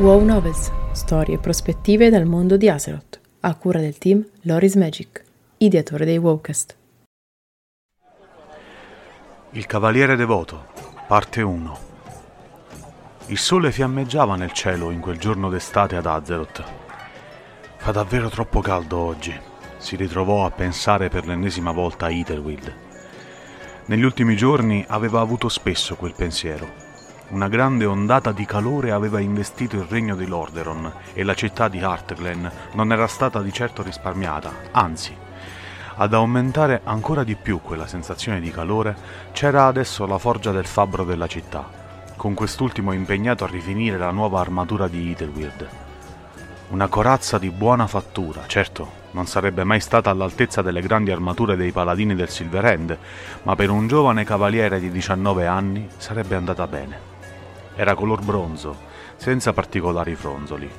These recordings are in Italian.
WoW Novels, storie e prospettive dal mondo di Azeroth, a cura del team Loris Magic, ideatore dei Wowcast. Il Cavaliere Devoto, parte 1 Il sole fiammeggiava nel cielo in quel giorno d'estate ad Azeroth. Fa davvero troppo caldo oggi, si ritrovò a pensare per l'ennesima volta a Etherwild. Negli ultimi giorni aveva avuto spesso quel pensiero. Una grande ondata di calore aveva investito il regno di Lordaeron e la città di Heartglen non era stata di certo risparmiata, anzi, ad aumentare ancora di più quella sensazione di calore c'era adesso la forgia del fabbro della città, con quest'ultimo impegnato a rifinire la nuova armatura di Ethelweird. Una corazza di buona fattura, certo, non sarebbe mai stata all'altezza delle grandi armature dei paladini del Silverhand, ma per un giovane cavaliere di 19 anni sarebbe andata bene. Era color bronzo, senza particolari fronzoli.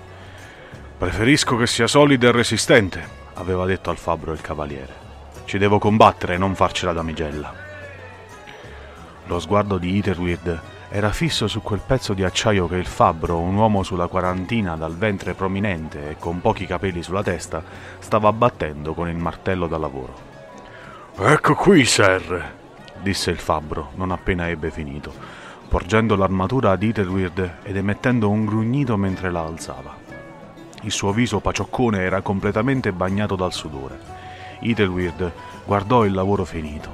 Preferisco che sia solida e resistente, aveva detto al fabbro il cavaliere. Ci devo combattere e non farci la damigella. Lo sguardo di Itherweird era fisso su quel pezzo di acciaio che il fabbro, un uomo sulla quarantina dal ventre prominente e con pochi capelli sulla testa, stava battendo con il martello da lavoro. Ecco qui, sir, disse il fabbro, non appena ebbe finito porgendo l'armatura ad Ethelweird ed emettendo un grugnito mentre la alzava. Il suo viso pacioccone era completamente bagnato dal sudore. Ethelweird guardò il lavoro finito.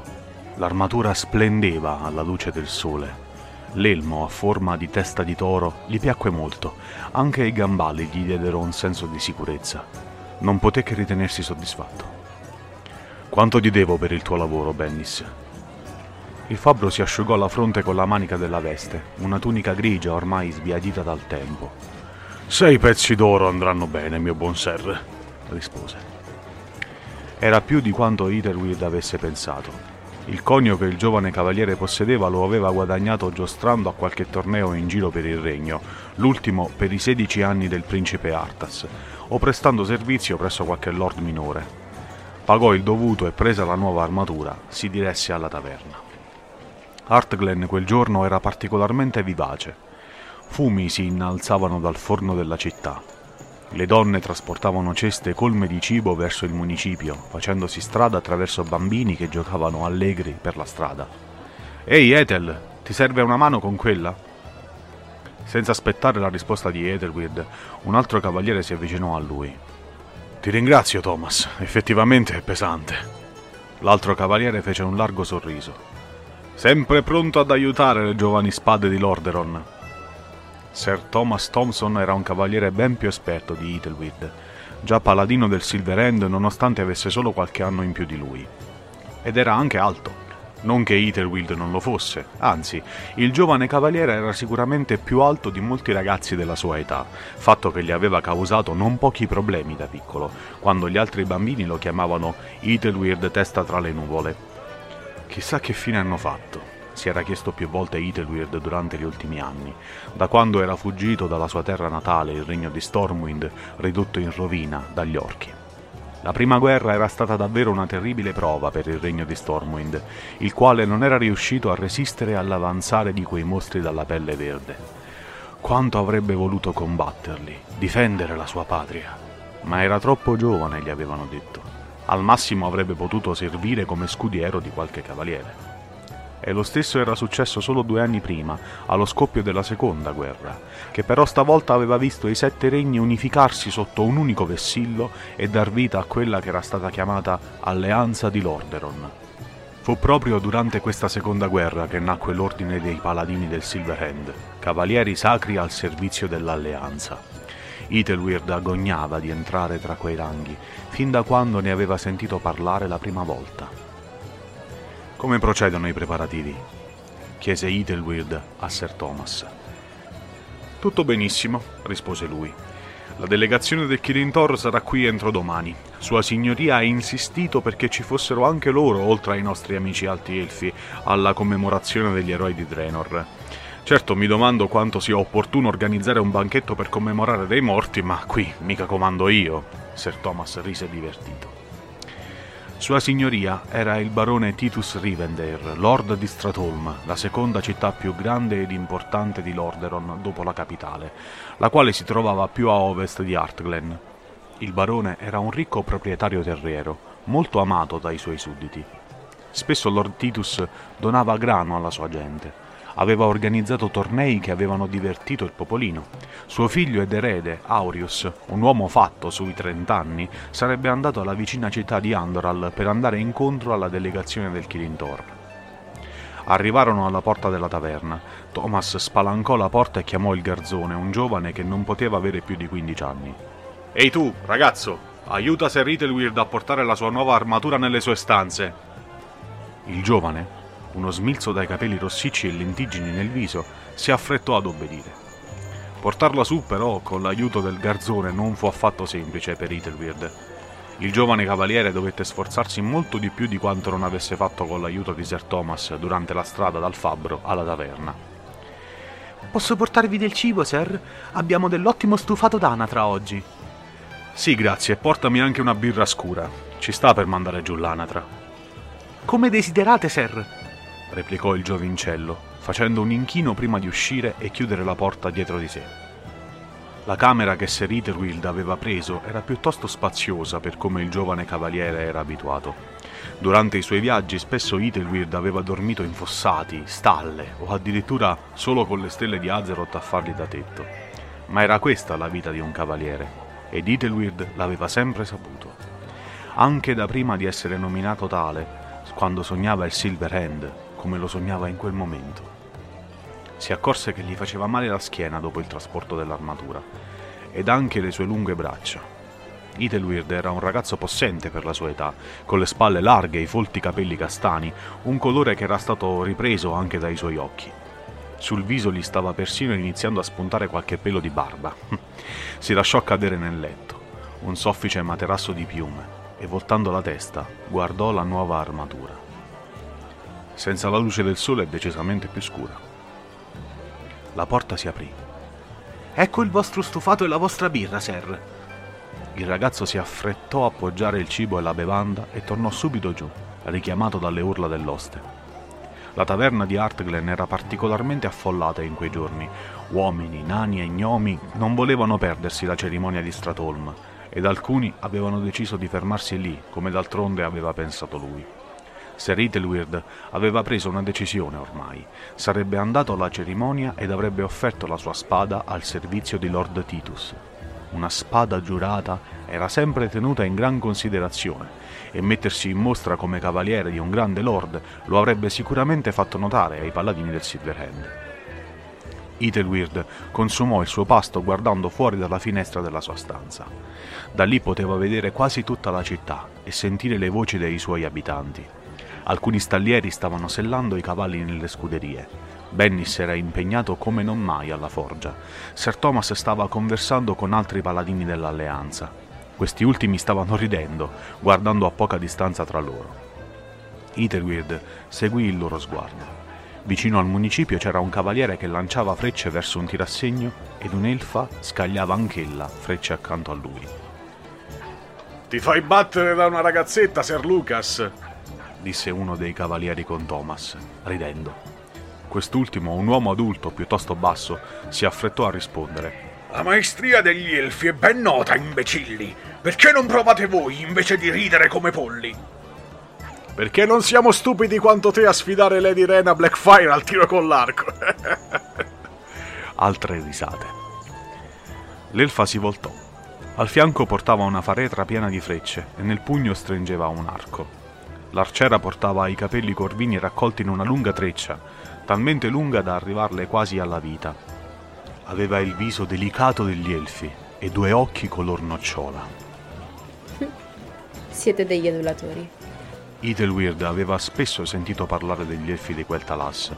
L'armatura splendeva alla luce del sole. L'elmo a forma di testa di toro gli piacque molto, anche i gambali gli diedero un senso di sicurezza. Non poté che ritenersi soddisfatto. Quanto ti devo per il tuo lavoro, Bennis? Il fabbro si asciugò la fronte con la manica della veste, una tunica grigia ormai sbiadita dal tempo. Sei pezzi d'oro andranno bene, mio buon sir, rispose. Era più di quanto Etherweird avesse pensato. Il conio che il giovane cavaliere possedeva lo aveva guadagnato giostrando a qualche torneo in giro per il regno, l'ultimo per i 16 anni del principe Artas, o prestando servizio presso qualche lord minore. Pagò il dovuto e presa la nuova armatura, si diresse alla taverna. Hartglen quel giorno era particolarmente vivace. Fumi si innalzavano dal forno della città. Le donne trasportavano ceste colme di cibo verso il municipio, facendosi strada attraverso bambini che giocavano allegri per la strada. Ehi Ethel, ti serve una mano con quella? Senza aspettare la risposta di Ethelweird, un altro cavaliere si avvicinò a lui. Ti ringrazio, Thomas, effettivamente è pesante. L'altro cavaliere fece un largo sorriso sempre pronto ad aiutare le giovani spade di Lordaeron. Sir Thomas Thompson era un cavaliere ben più esperto di Ethelweird, già paladino del Silverhand nonostante avesse solo qualche anno in più di lui. Ed era anche alto. Non che Ethelwild non lo fosse, anzi, il giovane cavaliere era sicuramente più alto di molti ragazzi della sua età, fatto che gli aveva causato non pochi problemi da piccolo, quando gli altri bambini lo chiamavano Ethelweird testa tra le nuvole. Chissà che fine hanno fatto, si era chiesto più volte Ethelweird durante gli ultimi anni, da quando era fuggito dalla sua terra natale, il regno di Stormwind, ridotto in rovina dagli orchi. La prima guerra era stata davvero una terribile prova per il regno di Stormwind, il quale non era riuscito a resistere all'avanzare di quei mostri dalla pelle verde. Quanto avrebbe voluto combatterli, difendere la sua patria. Ma era troppo giovane, gli avevano detto. Al massimo avrebbe potuto servire come scudiero di qualche cavaliere. E lo stesso era successo solo due anni prima, allo scoppio della seconda guerra, che però stavolta aveva visto i sette regni unificarsi sotto un unico vessillo e dar vita a quella che era stata chiamata Alleanza di Lordaeron. Fu proprio durante questa seconda guerra che nacque l'ordine dei paladini del Silverhand, cavalieri sacri al servizio dell'Alleanza. Ethelweird agognava di entrare tra quei ranghi, fin da quando ne aveva sentito parlare la prima volta. Come procedono i preparativi? chiese Ethelweird a Sir Thomas. Tutto benissimo, rispose lui. La delegazione del Kirin Tor sarà qui entro domani. Sua signoria ha insistito perché ci fossero anche loro, oltre ai nostri amici alti elfi, alla commemorazione degli eroi di Draenor. Certo mi domando quanto sia opportuno organizzare un banchetto per commemorare dei morti, ma qui mica comando io. Sir Thomas rise divertito. Sua signoria era il barone Titus Rivendare, lord di Stratholm, la seconda città più grande ed importante di Lordaeron dopo la capitale, la quale si trovava più a ovest di Artglen. Il barone era un ricco proprietario terriero, molto amato dai suoi sudditi. Spesso Lord Titus donava grano alla sua gente aveva organizzato tornei che avevano divertito il popolino. Suo figlio ed erede, Aurius, un uomo fatto sui trent'anni, sarebbe andato alla vicina città di Andoral per andare incontro alla delegazione del Kilintor. Arrivarono alla porta della taverna. Thomas spalancò la porta e chiamò il garzone, un giovane che non poteva avere più di 15 anni. Ehi tu, ragazzo, aiuta Sir Riddleweird a portare la sua nuova armatura nelle sue stanze. Il giovane, uno smilzo dai capelli rossicci e lentiggini nel viso, si affrettò ad obbedire. Portarla su, però, con l'aiuto del garzone non fu affatto semplice per Ethelweird. Il giovane cavaliere dovette sforzarsi molto di più di quanto non avesse fatto con l'aiuto di Sir Thomas durante la strada dal fabbro alla taverna. Posso portarvi del cibo, sir? Abbiamo dell'ottimo stufato d'anatra oggi. Sì, grazie, portami anche una birra scura. Ci sta per mandare giù l'anatra. Come desiderate, sir replicò il giovincello, facendo un inchino prima di uscire e chiudere la porta dietro di sé. La camera che Sir Itherwild aveva preso era piuttosto spaziosa per come il giovane cavaliere era abituato. Durante i suoi viaggi spesso Ithelweird aveva dormito in fossati, stalle o addirittura solo con le stelle di Azeroth a fargli da tetto. Ma era questa la vita di un cavaliere, ed Ithelweird l'aveva sempre saputo. Anche da prima di essere nominato tale, quando sognava il Silver Hand, come lo sognava in quel momento. Si accorse che gli faceva male la schiena dopo il trasporto dell'armatura ed anche le sue lunghe braccia. Ethelweird era un ragazzo possente per la sua età, con le spalle larghe e i folti capelli castani, un colore che era stato ripreso anche dai suoi occhi. Sul viso gli stava persino iniziando a spuntare qualche pelo di barba. si lasciò cadere nel letto, un soffice materasso di piume, e voltando la testa guardò la nuova armatura senza la luce del sole è decisamente più scura. La porta si aprì. Ecco il vostro stufato e la vostra birra, sir. Il ragazzo si affrettò a appoggiare il cibo e la bevanda e tornò subito giù, richiamato dalle urla dell'oste. La taverna di Artglen era particolarmente affollata in quei giorni. Uomini, nani e gnomi non volevano perdersi la cerimonia di Stratholm, ed alcuni avevano deciso di fermarsi lì, come d'altronde aveva pensato lui. Sir Ethelweird aveva preso una decisione ormai. Sarebbe andato alla cerimonia ed avrebbe offerto la sua spada al servizio di Lord Titus. Una spada giurata era sempre tenuta in gran considerazione e mettersi in mostra come cavaliere di un grande lord lo avrebbe sicuramente fatto notare ai paladini del Silverhand. Ethelweird consumò il suo pasto guardando fuori dalla finestra della sua stanza. Da lì poteva vedere quasi tutta la città e sentire le voci dei suoi abitanti. Alcuni stallieri stavano sellando i cavalli nelle scuderie. Bennis era impegnato come non mai alla forgia. Sir Thomas stava conversando con altri paladini dell'alleanza. Questi ultimi stavano ridendo, guardando a poca distanza tra loro. Ethelweird seguì il loro sguardo. Vicino al municipio c'era un cavaliere che lanciava frecce verso un tirassegno ed un'elfa scagliava anch'ella frecce accanto a lui. Ti fai battere da una ragazzetta, Sir Lucas, disse uno dei cavalieri con Thomas, ridendo. Quest'ultimo, un uomo adulto piuttosto basso, si affrettò a rispondere. La maestria degli elfi è ben nota, imbecilli. Perché non provate voi invece di ridere come polli? Perché non siamo stupidi quanto te a sfidare Lady Rena Blackfire al tiro con l'arco. Altre risate. L'elfa si voltò. Al fianco portava una faretra piena di frecce e nel pugno stringeva un arco. L'arciera portava i capelli corvini raccolti in una lunga treccia, talmente lunga da arrivarle quasi alla vita. Aveva il viso delicato degli elfi e due occhi color nocciola. Siete degli adulatori. Ethelweird aveva spesso sentito parlare degli elfi di quel Talas,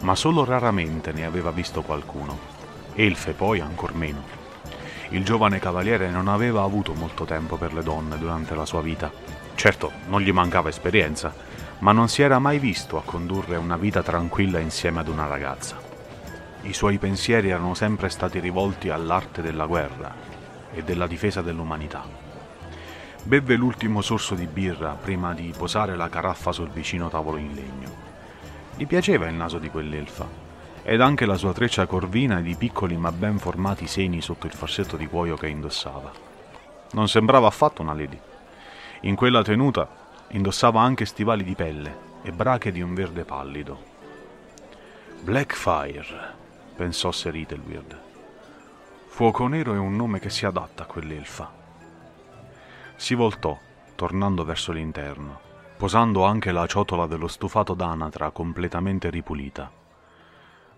ma solo raramente ne aveva visto qualcuno. Elfe poi ancor meno. Il giovane cavaliere non aveva avuto molto tempo per le donne durante la sua vita Certo, non gli mancava esperienza, ma non si era mai visto a condurre una vita tranquilla insieme ad una ragazza. I suoi pensieri erano sempre stati rivolti all'arte della guerra e della difesa dell'umanità. Bevve l'ultimo sorso di birra prima di posare la caraffa sul vicino tavolo in legno. Gli piaceva il naso di quell'elfa ed anche la sua treccia corvina ed i piccoli ma ben formati seni sotto il farsetto di cuoio che indossava. Non sembrava affatto una lady. In quella tenuta indossava anche stivali di pelle e brache di un verde pallido. Blackfire, pensò Sir Ethelweird. Fuoco nero è un nome che si adatta a quell'elfa. Si voltò, tornando verso l'interno, posando anche la ciotola dello stufato d'anatra completamente ripulita.